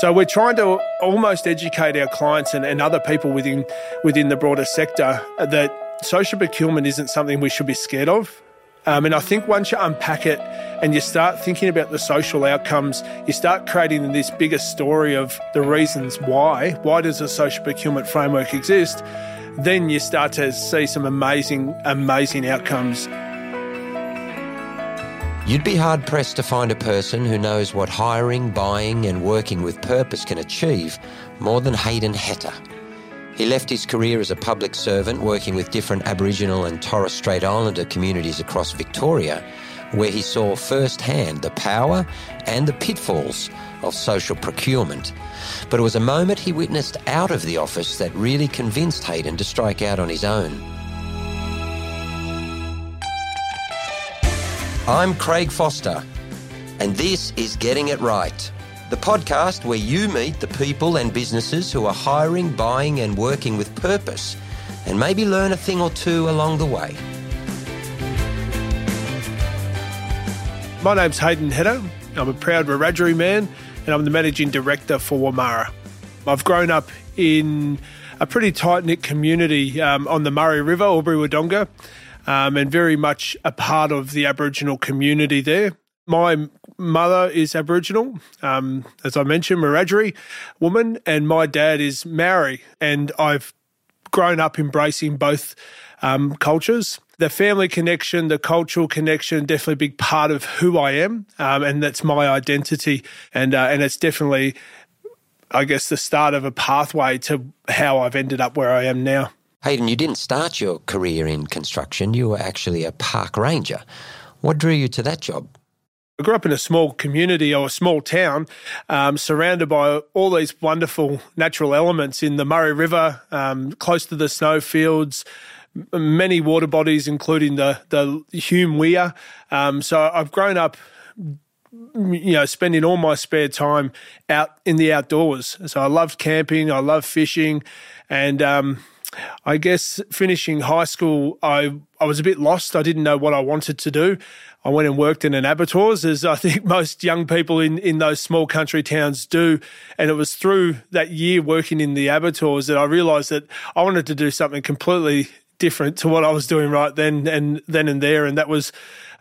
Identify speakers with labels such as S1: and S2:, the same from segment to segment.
S1: So we're trying to almost educate our clients and, and other people within within the broader sector that social procurement isn't something we should be scared of. Um, and I think once you unpack it and you start thinking about the social outcomes, you start creating this bigger story of the reasons why. Why does a social procurement framework exist? Then you start to see some amazing, amazing outcomes.
S2: You'd be hard pressed to find a person who knows what hiring, buying, and working with purpose can achieve more than Hayden Heta. He left his career as a public servant working with different Aboriginal and Torres Strait Islander communities across Victoria, where he saw firsthand the power and the pitfalls of social procurement. But it was a moment he witnessed out of the office that really convinced Hayden to strike out on his own. I'm Craig Foster, and this is Getting It Right, the podcast where you meet the people and businesses who are hiring, buying, and working with purpose, and maybe learn a thing or two along the way.
S1: My name's Hayden Heta. I'm a proud Wiradjuri man, and I'm the managing director for Wamarra. I've grown up in a pretty tight knit community um, on the Murray River, Albury Wodonga um, and very much a part of the Aboriginal community there. My mother is Aboriginal, um, as I mentioned, Wiradjuri woman, and my dad is Maori, and I've grown up embracing both um, cultures. The family connection, the cultural connection, definitely a big part of who I am, um, and that's my identity, and uh, and it's definitely, I guess, the start of a pathway to how I've ended up where I am now.
S2: Hayden, you didn't start your career in construction. You were actually a park ranger. What drew you to that job?
S1: I grew up in a small community or a small town um, surrounded by all these wonderful natural elements in the Murray River, um, close to the snowfields, many water bodies, including the, the Hume Weir. Um, so I've grown up you know, spending all my spare time out in the outdoors. So I loved camping, I loved fishing, and um, I guess finishing high school, I, I was a bit lost. I didn't know what I wanted to do. I went and worked in an abattoirs, as I think most young people in, in those small country towns do. And it was through that year working in the abattoirs that I realised that I wanted to do something completely different to what I was doing right then and then and there, and that was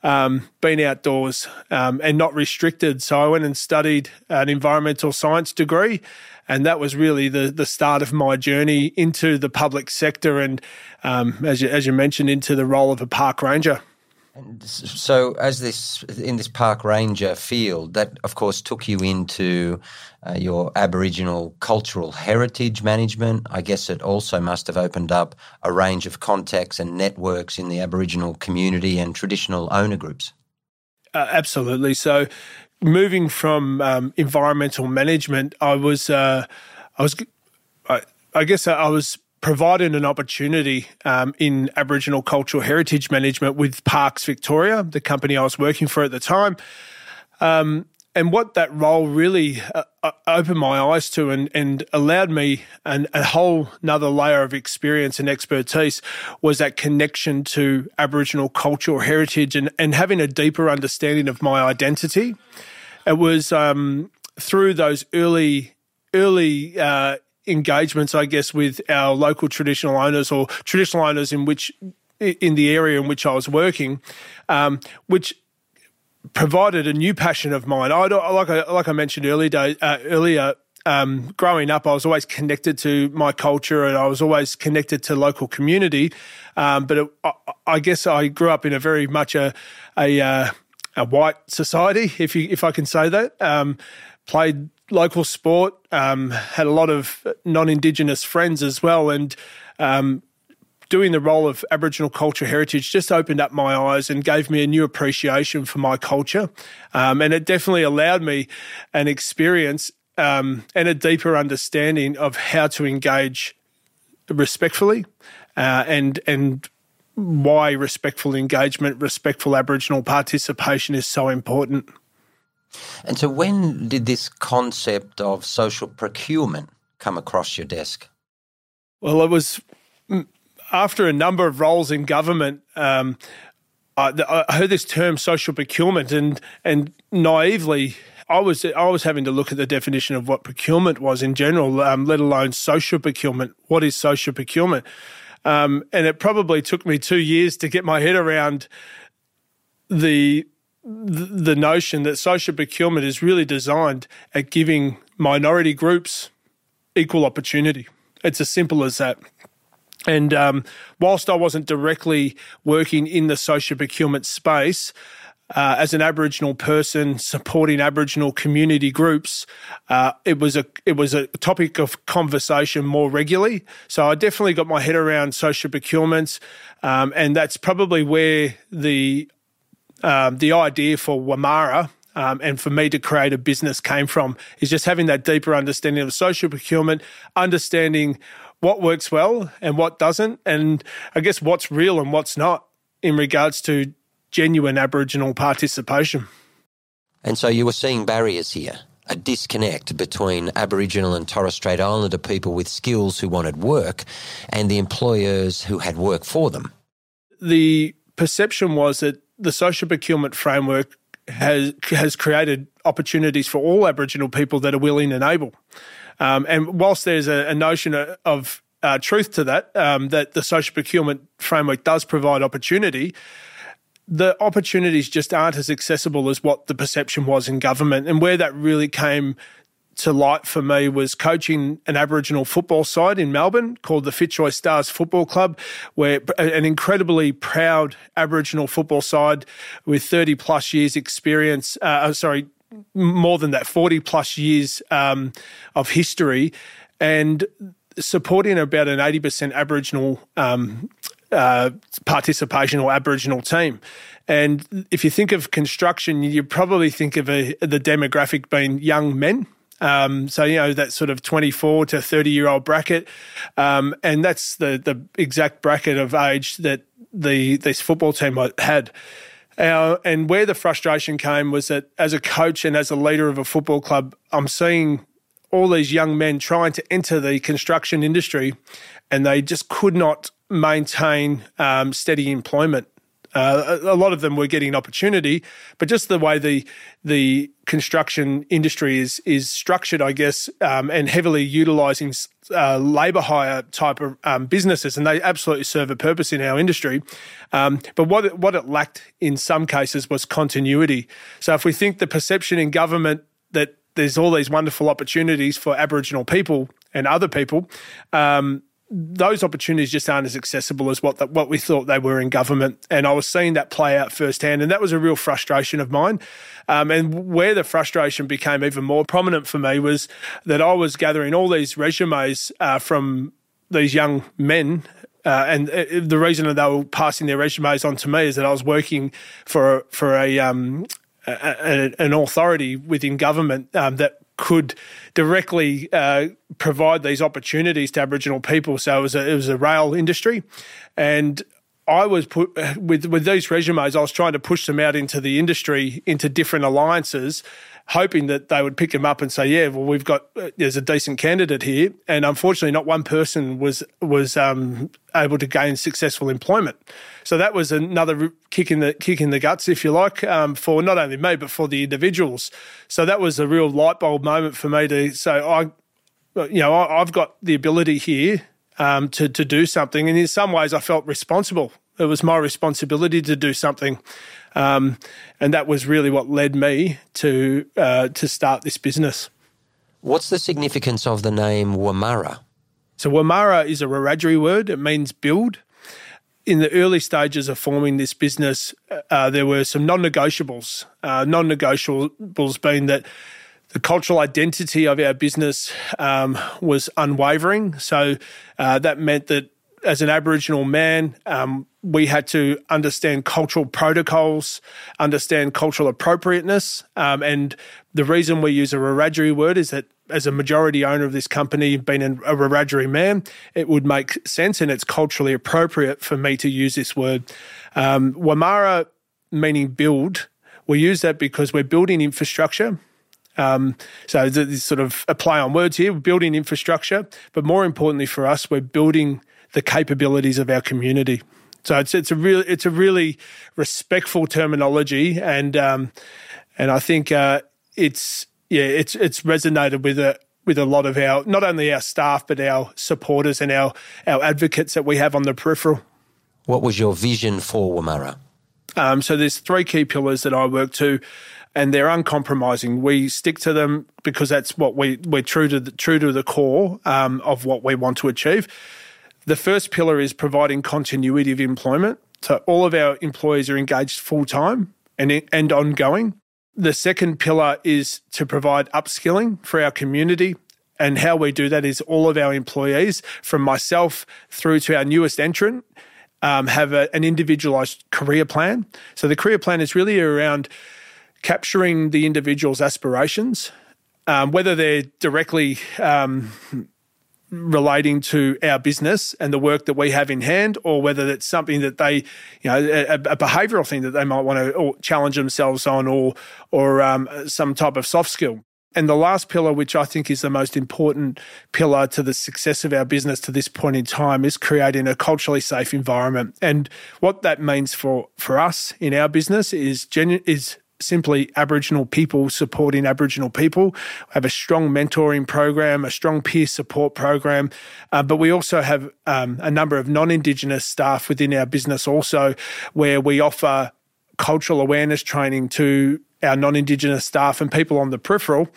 S1: um, being outdoors um, and not restricted. So I went and studied an environmental science degree and that was really the the start of my journey into the public sector, and um, as you, as you mentioned, into the role of a park ranger.
S2: And so, as this in this park ranger field, that of course took you into uh, your Aboriginal cultural heritage management. I guess it also must have opened up a range of contacts and networks in the Aboriginal community and traditional owner groups.
S1: Uh, absolutely. So, moving from um, environmental management, I was, uh, I was, I, I, guess I was provided an opportunity um, in Aboriginal cultural heritage management with Parks Victoria, the company I was working for at the time. Um, and what that role really uh, uh opened my eyes to and, and allowed me an, a whole another layer of experience and expertise was that connection to Aboriginal cultural heritage and, and having a deeper understanding of my identity. It was um, through those early early uh, engagements, I guess, with our local traditional owners or traditional owners in which in the area in which I was working, um, which provided a new passion of mine. I like I like I mentioned earlier day, uh, earlier. Um, growing up, I was always connected to my culture and I was always connected to local community. Um, but it, I, I, guess I grew up in a very much a a, uh, a white society, if you if I can say that. Um, played local sport, um, had a lot of non-indigenous friends as well, and um, doing the role of Aboriginal culture heritage just opened up my eyes and gave me a new appreciation for my culture. Um, and it definitely allowed me an experience um, and a deeper understanding of how to engage respectfully uh, and and why respectful engagement, respectful Aboriginal participation is so important.
S2: And so, when did this concept of social procurement come across your desk?
S1: Well, it was after a number of roles in government, um, I, I, heard this term social procurement, and and naively, I was I was having to look at the definition of what procurement was in general, um, let alone social procurement. What is social procurement? Um, and it probably took me two years to get my head around the the notion that social procurement is really designed at giving minority groups equal opportunity. It's as simple as that. And um, whilst I wasn't directly working in the social procurement space, uh, as an Aboriginal person supporting Aboriginal community groups, uh, it was a it was a topic of conversation more regularly. So I definitely got my head around social procurements, um, and that's probably where the um, the idea for Wamarra um, and for me to create a business came from is just having that deeper understanding of social procurement, understanding what works well and what doesn't, and I guess what's real and what's not in regards to genuine Aboriginal participation.
S2: And so you were seeing barriers here, a disconnect between Aboriginal and Torres Strait Islander people with skills who wanted work and the employers who had work for them.
S1: The perception was that the social procurement framework has has created opportunities for all Aboriginal people that are willing and able. Um, and whilst there's a, a notion of uh, truth to that, um, that the social procurement framework does provide opportunity, the opportunities just aren't as accessible as what the perception was in government. And where that really came to light for me was coaching an Aboriginal football side in Melbourne called the Fitzroy Stars Football Club, where an incredibly proud Aboriginal football side with 30 plus years experience, uh, oh, sorry, more than that, 40 plus years um, of history and supporting about an 80% Aboriginal um, uh, participation or Aboriginal team. And if you think of construction, you probably think of a, the demographic being young men. Um, so you know that sort of twenty-four to thirty-year-old bracket, um, and that's the the exact bracket of age that the this football team had. Uh, and where the frustration came was that as a coach and as a leader of a football club, I'm seeing all these young men trying to enter the construction industry, and they just could not maintain um, steady employment. Uh, a, lot of them were getting an opportunity, but just the way the the construction industry is is structured, I guess, um, and heavily utilising uh, labour hire type of um, businesses, and they absolutely serve a purpose in our industry. Um, but what it, what it lacked in some cases was continuity. So if we think the perception in government that there's all these wonderful opportunities for Aboriginal people and other people, um, those opportunities just aren't as accessible as what the, what we thought they were in government. And I was seeing that play out firsthand, and that was a real frustration of mine. Um, and where the frustration became even more prominent for me was that I was gathering all these resumes uh, from these young men. Uh, and uh, the reason that they were passing their resumes on to me is that I was working for for a, um, a, a an authority within government um, that could directly uh, provide these opportunities to Aboriginal people. So it was a, it was a rail industry, and I was put with with these resumes. I was trying to push them out into the industry, into different alliances, hoping that they would pick them up and say, "Yeah, well, we've got uh, there's a decent candidate here." And unfortunately, not one person was was um, able to gain successful employment. So that was another kick in the kick in the guts, if you like, um, for not only me but for the individuals. So that was a real light bulb moment for me to say, "I, you know, I, have got the ability here." Um, to to do something, and in some ways, I felt responsible. It was my responsibility to do something. Um, and that was really what led me to uh, to start this business.
S2: What's the significance of the name Wamarra?
S1: So Wamarra is a Wiradjuri word. It means build. In the early stages of forming this business, uh, there were some non-negotiables. Uh, non-negotiables being that the cultural identity of our business um, was unwavering. So uh, that meant that as an Aboriginal man, um, we had to understand cultural protocols, understand cultural appropriateness. Um, and the reason we use a Wiradjuri word is that as a majority owner of this company, being a Wiradjuri man, it would make sense and it's culturally appropriate for me to use this word. Um, Wamarra, meaning build, we use that because we're building infrastructure. Um, so this sort of a play on words here. We're building infrastructure, but more importantly for us, we're building the capabilities of our community. So it's it's a real it's a really respectful terminology, and um, and I think uh, it's yeah, it's it's resonated with a with a lot of our not only our staff but our supporters and our our advocates that we have on the peripheral.
S2: What was your vision for Wamarra?
S1: Um, so there's three key pillars that I work to, and they're uncompromising. We stick to them because that's what we we're true to the, true to the core um, of what we want to achieve. The first pillar is providing continuity of employment. So all of our employees are engaged full time and and ongoing. The second pillar is to provide upskilling for our community. And how we do that is all of our employees, from myself through to our newest entrant, um, have a, an individualized career plan. So the career plan is really around capturing the individual's aspirations, um, whether they're directly um, relating to our business and the work that we have in hand, or whether it's something that they, you know, a, a behavioural thing that they might want to challenge themselves on, or or um, some type of soft skill. And the last pillar, which I think is the most important pillar to the success of our business to this point in time, is creating a culturally safe environment. And what that means for for us in our business is genu- is simply Aboriginal people supporting Aboriginal people. We have a strong mentoring program, a strong peer support program, uh, but we also have um, a number of non Indigenous staff within our business also, where we offer cultural awareness training to our non Indigenous staff and people on the peripheral.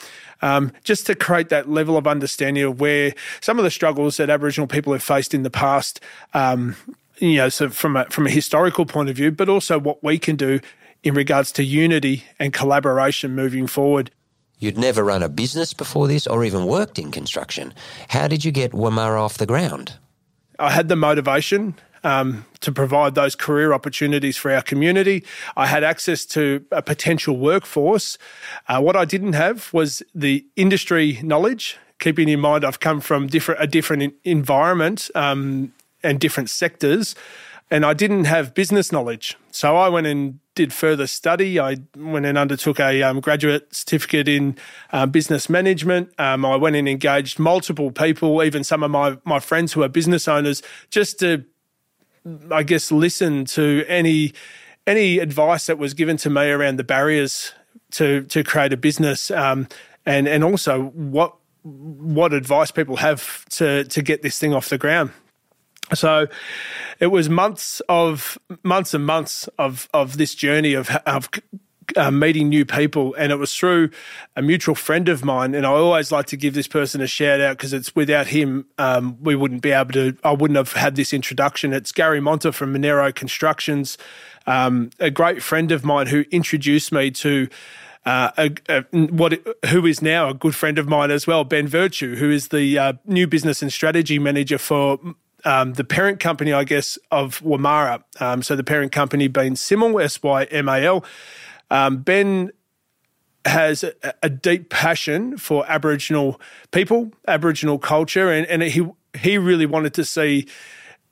S1: Um, just to create that level of understanding of where some of the struggles that Aboriginal people have faced in the past, um, you know, so from a from a historical point of view, but also what we can do in regards to unity and collaboration moving forward.
S2: You'd never run a business before this or even worked in construction. How did you get Wamarra off the ground?
S1: I had the motivation um, to provide those career opportunities for our community. I had access to a potential workforce. Uh, what I didn't have was the industry knowledge. Keeping in mind, I've come from different a different environment um, and different sectors, and I didn't have business knowledge. So I went and did further study. I went and undertook a um, graduate certificate in uh, business management. Um, I went and engaged multiple people, even some of my, my friends who are business owners, just to, I guess, listen to any any advice that was given to me around the barriers to to create a business, um, and and also what what advice people have to to get this thing off the ground. So it was months of months and months of of this journey of of uh, meeting new people, and it was through a mutual friend of mine. And I always like to give this person a shout out because it's without him, um, we wouldn't be able to. I wouldn't have had this introduction. It's Gary Monta from Monero Constructions, um, a great friend of mine who introduced me to. Uh, a, a, what who is now a good friend of mine as well, Ben Virtue, who is the uh, new business and strategy manager for um, the parent company, I guess, of Wamarra. Um, so the parent company being Symal, S Y M A L. Um, ben has a, a, deep passion for Aboriginal people, Aboriginal culture, and, and he he really wanted to see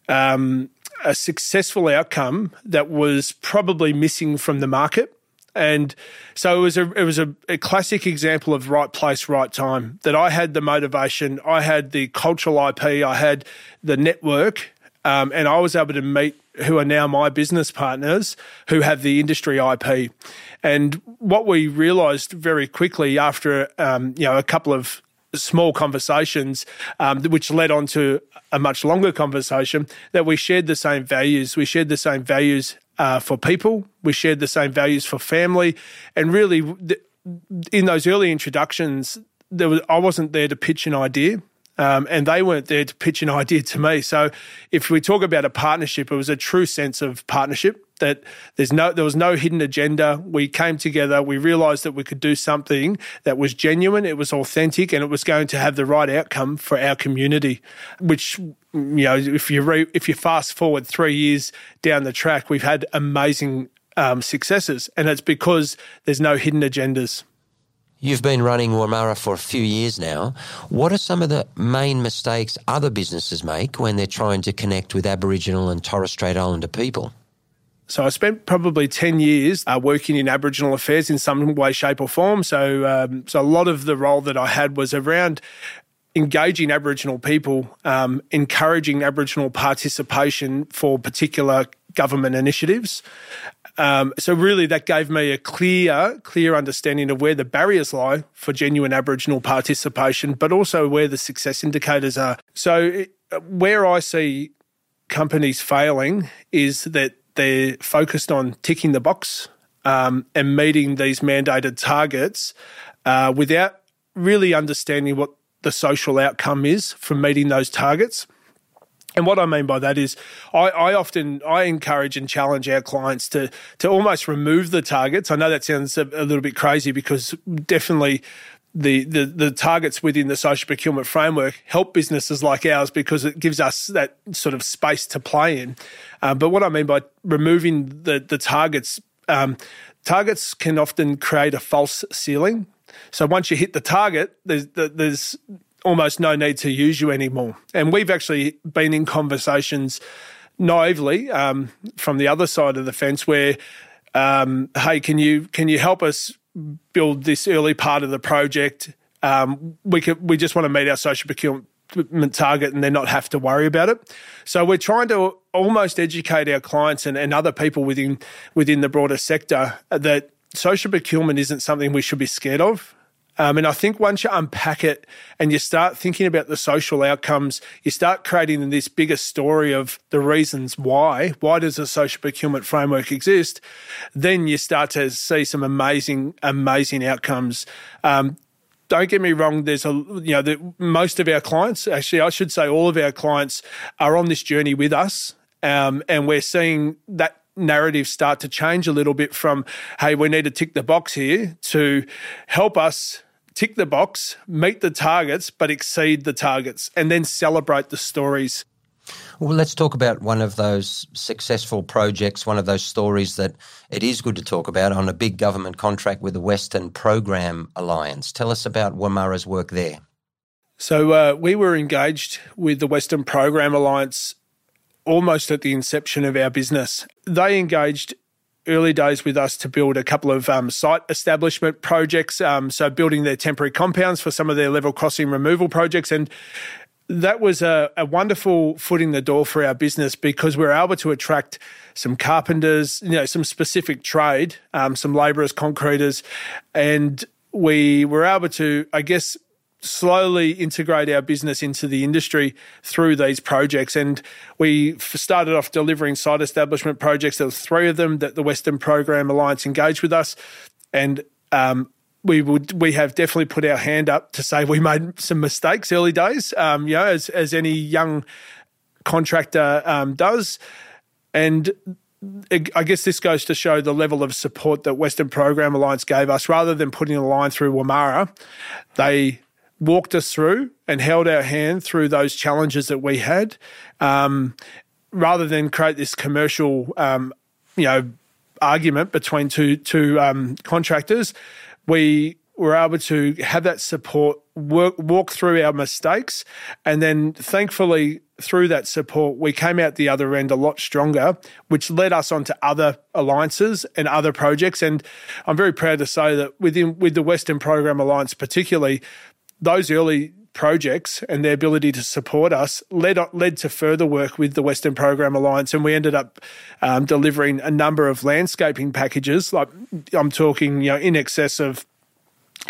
S1: um, a successful outcome that was probably missing from the market. And so it was a it was a, a, classic example of right place, right time. That I had the motivation, I had the cultural IP, I had the network, um, and I was able to meet who are now my business partners who have the industry IP. And what we realised very quickly after um, you know a couple of small conversations, um, which led on to a much longer conversation, that we shared the same values. We shared the same values uh, for people. We shared the same values for family, and really, in those early introductions, there was I wasn't there to pitch an idea. Um, and they weren't there to pitch an idea to me. So, if we talk about a partnership, it was a true sense of partnership that there's no there was no hidden agenda. We came together, we realized that we could do something that was genuine, it was authentic, and it was going to have the right outcome for our community. Which you know, if you re, if you fast forward three years down the track, we've had amazing um, successes, and it's because there's no hidden agendas.
S2: You've been running Wamarra for a few years now. What are some of the main mistakes other businesses make when they're trying to connect with Aboriginal and Torres Strait Islander people?
S1: So I spent probably 10 years uh, working in Aboriginal affairs in some way, shape, or form. So, um, so a lot of the role that I had was around engaging Aboriginal people, um, encouraging Aboriginal participation for particular government initiatives. Um, so really, that gave me a clear, clear understanding of where the barriers lie for genuine Aboriginal participation, but also where the success indicators are. So where I see companies failing is that they're focused on ticking the box um, and meeting these mandated targets uh, without really understanding what the social outcome is from meeting those targets. And what I mean by that is, I, I, often I encourage and challenge our clients to to almost remove the targets. I know that sounds a, a little bit crazy because definitely the, the the targets within the social procurement framework help businesses like ours because it gives us that sort of space to play in. Um, but what I mean by removing the the targets, um, targets can often create a false ceiling. So once you hit the target, there's there's almost no need to use you anymore. And we've actually been in conversations naively um, from the other side of the fence where, um, hey, can you can you help us build this early part of the project? Um, we could we just want to meet our social procurement target and then not have to worry about it. So we're trying to almost educate our clients and, and other people within within the broader sector that social procurement isn't something we should be scared of. Um, and I think once you unpack it and you start thinking about the social outcomes, you start creating this bigger story of the reasons why. Why does a social procurement framework exist? Then you start to see some amazing, amazing outcomes. Um, don't get me wrong. There's a you know the, most of our clients, actually, I should say all of our clients are on this journey with us, um, and we're seeing that narrative start to change a little bit from hey we need to tick the box here to help us tick the box, meet the targets, but exceed the targets, and then celebrate the stories.
S2: Well, let's talk about one of those successful projects, one of those stories that it is good to talk about on a big government contract with the Western Program Alliance. Tell us about Wamarra's work there.
S1: So, uh, we were engaged with the Western Program Alliance almost at the inception of our business. They engaged early days with us to build a couple of um, site establishment projects. Um, so building their temporary compounds for some of their level crossing removal projects. And that was a, a, wonderful foot in the door for our business because we were able to attract some carpenters, you know, some specific trade, um, some labourers, concreters, and we were able to, I guess, slowly integrate our business into the industry through these projects. And we started off delivering site establishment projects. There were three of them that the Western Program Alliance engaged with us. And um, we would we have definitely put our hand up to say we made some mistakes early days, um, you know, as as any young contractor um, does. And I guess this goes to show the level of support that Western Program Alliance gave us. Rather than putting a line through Wamarra, they walked us through and held our hand through those challenges that we had, um, rather than create this commercial, um, you know, argument between two two um, contractors. We were able to have that support, work, walk through our mistakes, and then thankfully through that support, we came out the other end a lot stronger, which led us onto other alliances and other projects. And I'm very proud to say that within with the Western Program Alliance, particularly, those early projects and their ability to support us led led to further work with the Western Program Alliance, and we ended up um, delivering a number of landscaping packages. Like I'm talking, you know, in excess of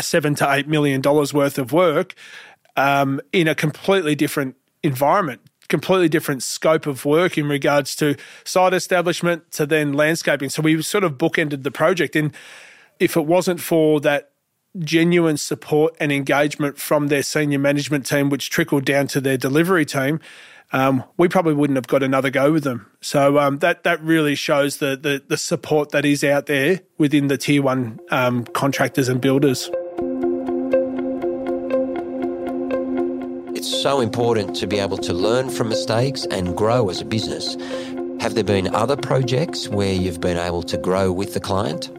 S1: seven to eight million dollars worth of work um, in a completely different environment. Completely different scope of work in regards to site establishment to then landscaping. So we sort of bookended the project. And if it wasn't for that genuine support and engagement from their senior management team, which trickled down to their delivery team, um, we probably wouldn't have got another go with them. So um, that that really shows the, the, the support that is out there within the tier one um, contractors and builders.
S2: It's so important to be able to learn from mistakes and grow as a business. Have there been other projects where you've been able to grow with the client?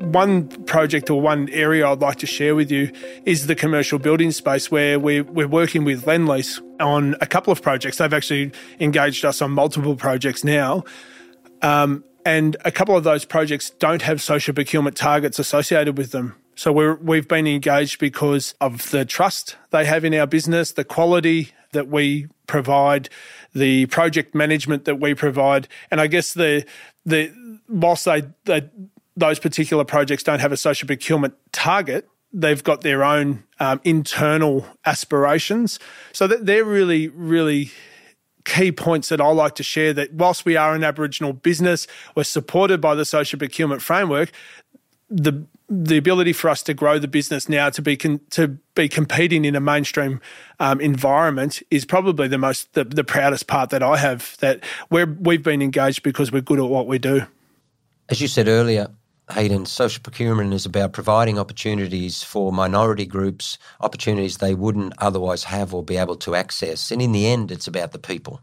S1: One project or one area I'd like to share with you is the commercial building space where we're, we're working with Lendlease on a couple of projects. They've actually engaged us on multiple projects now. Um, and a couple of those projects don't have social procurement targets associated with them. So we're, we've been engaged because of the trust they have in our business, the quality that we provide, the project management that we provide, and I guess the the whilst they, they those particular projects don't have a social procurement target, they've got their own um, internal aspirations. So that they're really, really key points that I like to share that whilst we are an Aboriginal business, we're supported by the social procurement framework, the the ability for us to grow the business now to be con- to be competing in a mainstream um, environment is probably the most the, the proudest part that I have that we're we've been engaged because we're good at what we do.
S2: As you said earlier, Hayden, social procurement is about providing opportunities for minority groups, opportunities they wouldn't otherwise have or be able to access. And in the end, it's about the people.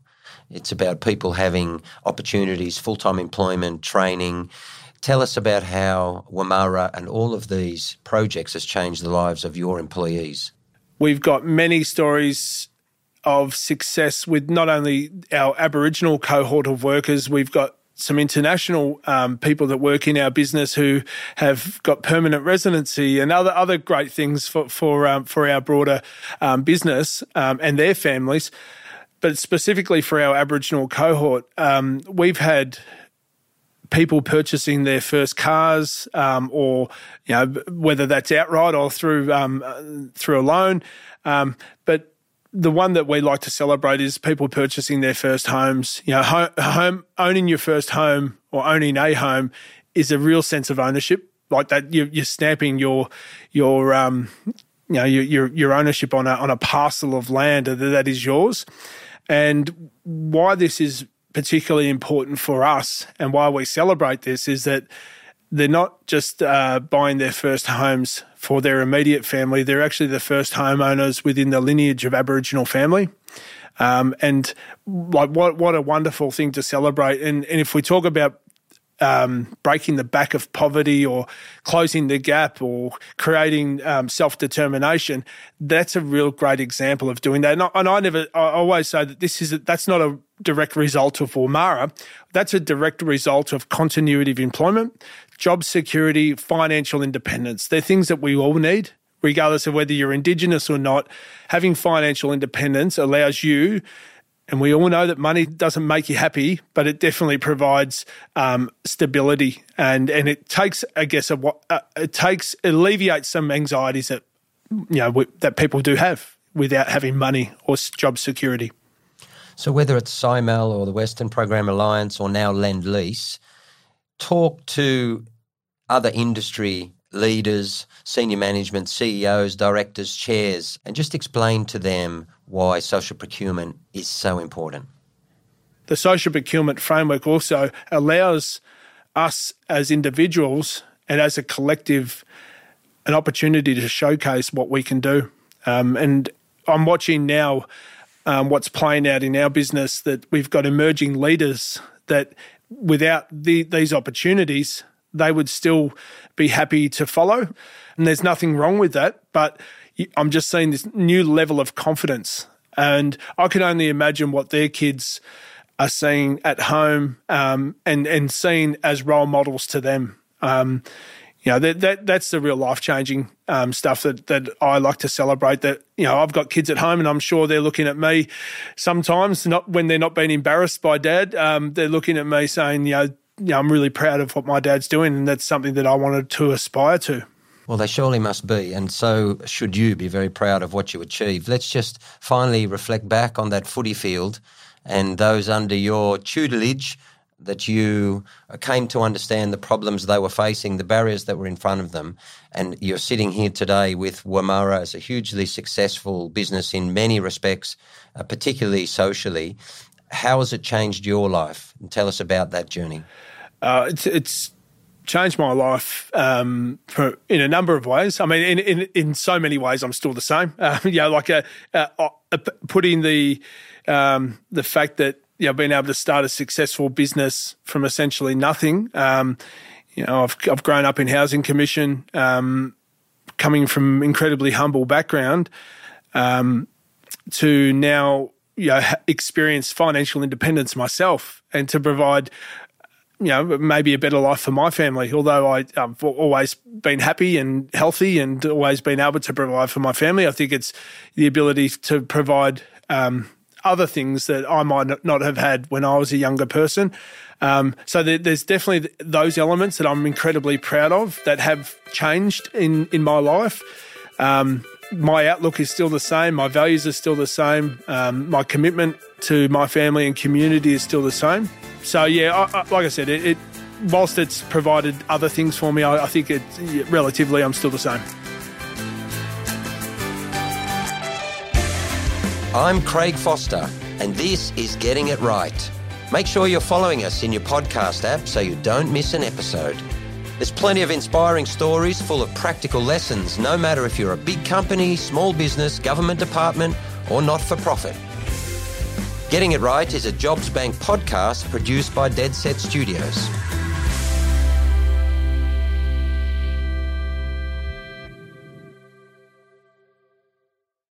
S2: It's about people having opportunities, full time employment, training. Tell us about how Wamarra and all of these projects has changed the lives of your employees.
S1: We've got many stories of success with not only our Aboriginal cohort of workers, we've got some international um, people that work in our business who have got permanent residency and other other great things for for um, for our broader um, business um, and their families. But specifically for our Aboriginal cohort, um, we've had people purchasing their first cars, um, or you know whether that's outright or through through a loan. but the one that we like to celebrate is people purchasing their first homes. You know, home, home owning your first home or owning a home is a real sense of ownership. Like that, you're, you're stamping your your um, you know your your ownership on a on a parcel of land that is yours. And why this is particularly important for us and why we celebrate this is that they're not just uh, buying their first homes for their immediate family, they're actually the first homeowners within the lineage of Aboriginal family. Um, and like what what a wonderful thing to celebrate. And and if we talk about um, breaking the back of poverty or closing the gap or creating um, self determination, that's a real great example of doing that. And I, and I, never, I always say that this is a, that's not a direct result of Wamarra. That's a direct result of continuity of employment, job security, financial independence. They're things that we all need. Regardless of whether you're Indigenous or not, having financial independence allows you and we all know that money doesn't make you happy, but it definitely provides um, stability, and and it takes, I guess, a, uh, it takes alleviates some anxieties that you know that people do have without having money or job security.
S2: So whether it's Symal or the Western Program Alliance or now Lendlease, talk to other industry leaders, senior management, CEOs, directors, chairs, and just explain to them why social procurement is so important.
S1: The social procurement framework also allows us as individuals and as a collective an opportunity to showcase what we can do. Um, and I'm watching now um, what's playing out in our business that we've got emerging leaders that without the, these opportunities, they would still be happy to follow. And there's nothing wrong with that. But I'm just seeing this new level of confidence. And I can only imagine what their kids are seeing at home um, and, and seeing as role models to them. Um, you know, that, that that's the real life changing um, stuff that, that I like to celebrate. That, you know, I've got kids at home and I'm sure they're looking at me sometimes, not when they're not being embarrassed by dad. Um, they're looking at me saying, you know, you know, I'm really proud of what my dad's doing, and that's something that I wanted to aspire to.
S2: Well, they surely must be, and so should you be very proud of what you achieved. Let's just finally reflect back on that footy field and those under your tutelage that you came to understand the problems they were facing, the barriers that were in front of them. And you're sitting here today with Wamarra as a hugely successful business in many respects, uh, particularly socially. How has it changed your life? And tell us about that journey.
S1: Uh, it's, it's changed my life um, for, in a number of ways. I mean, in, in, in so many ways, I'm still the same. Uh, you know, like a, a, a putting the um, the fact that you know being able to start a successful business from essentially nothing. Um, you know, I've I've grown up in housing commission, um, coming from incredibly humble background, um, to now you know experience financial independence myself and to provide you know, maybe a better life for my family. Although I, have always been happy and healthy and always been able to provide for my family, I think it's the ability to provide um, other things that I might not have had when I was a younger person. Um, so there, there's definitely those elements that I'm incredibly proud of that have changed in, in my life. Um, my outlook is still the same. My values are still the same. Um, my commitment to my family and community is still the same. So yeah, I, I, like I said, it, it, whilst it's provided other things for me, I, I think it relatively I'm still the same.
S2: I'm Craig Foster, and this is Getting It Right. Make sure you're following us in your podcast app so you don't miss an episode. There's plenty of inspiring stories full of practical lessons, no matter if you're a big company, small business, government department, or not for profit. Getting It Right is a Jobsbank podcast produced by Deadset Studios.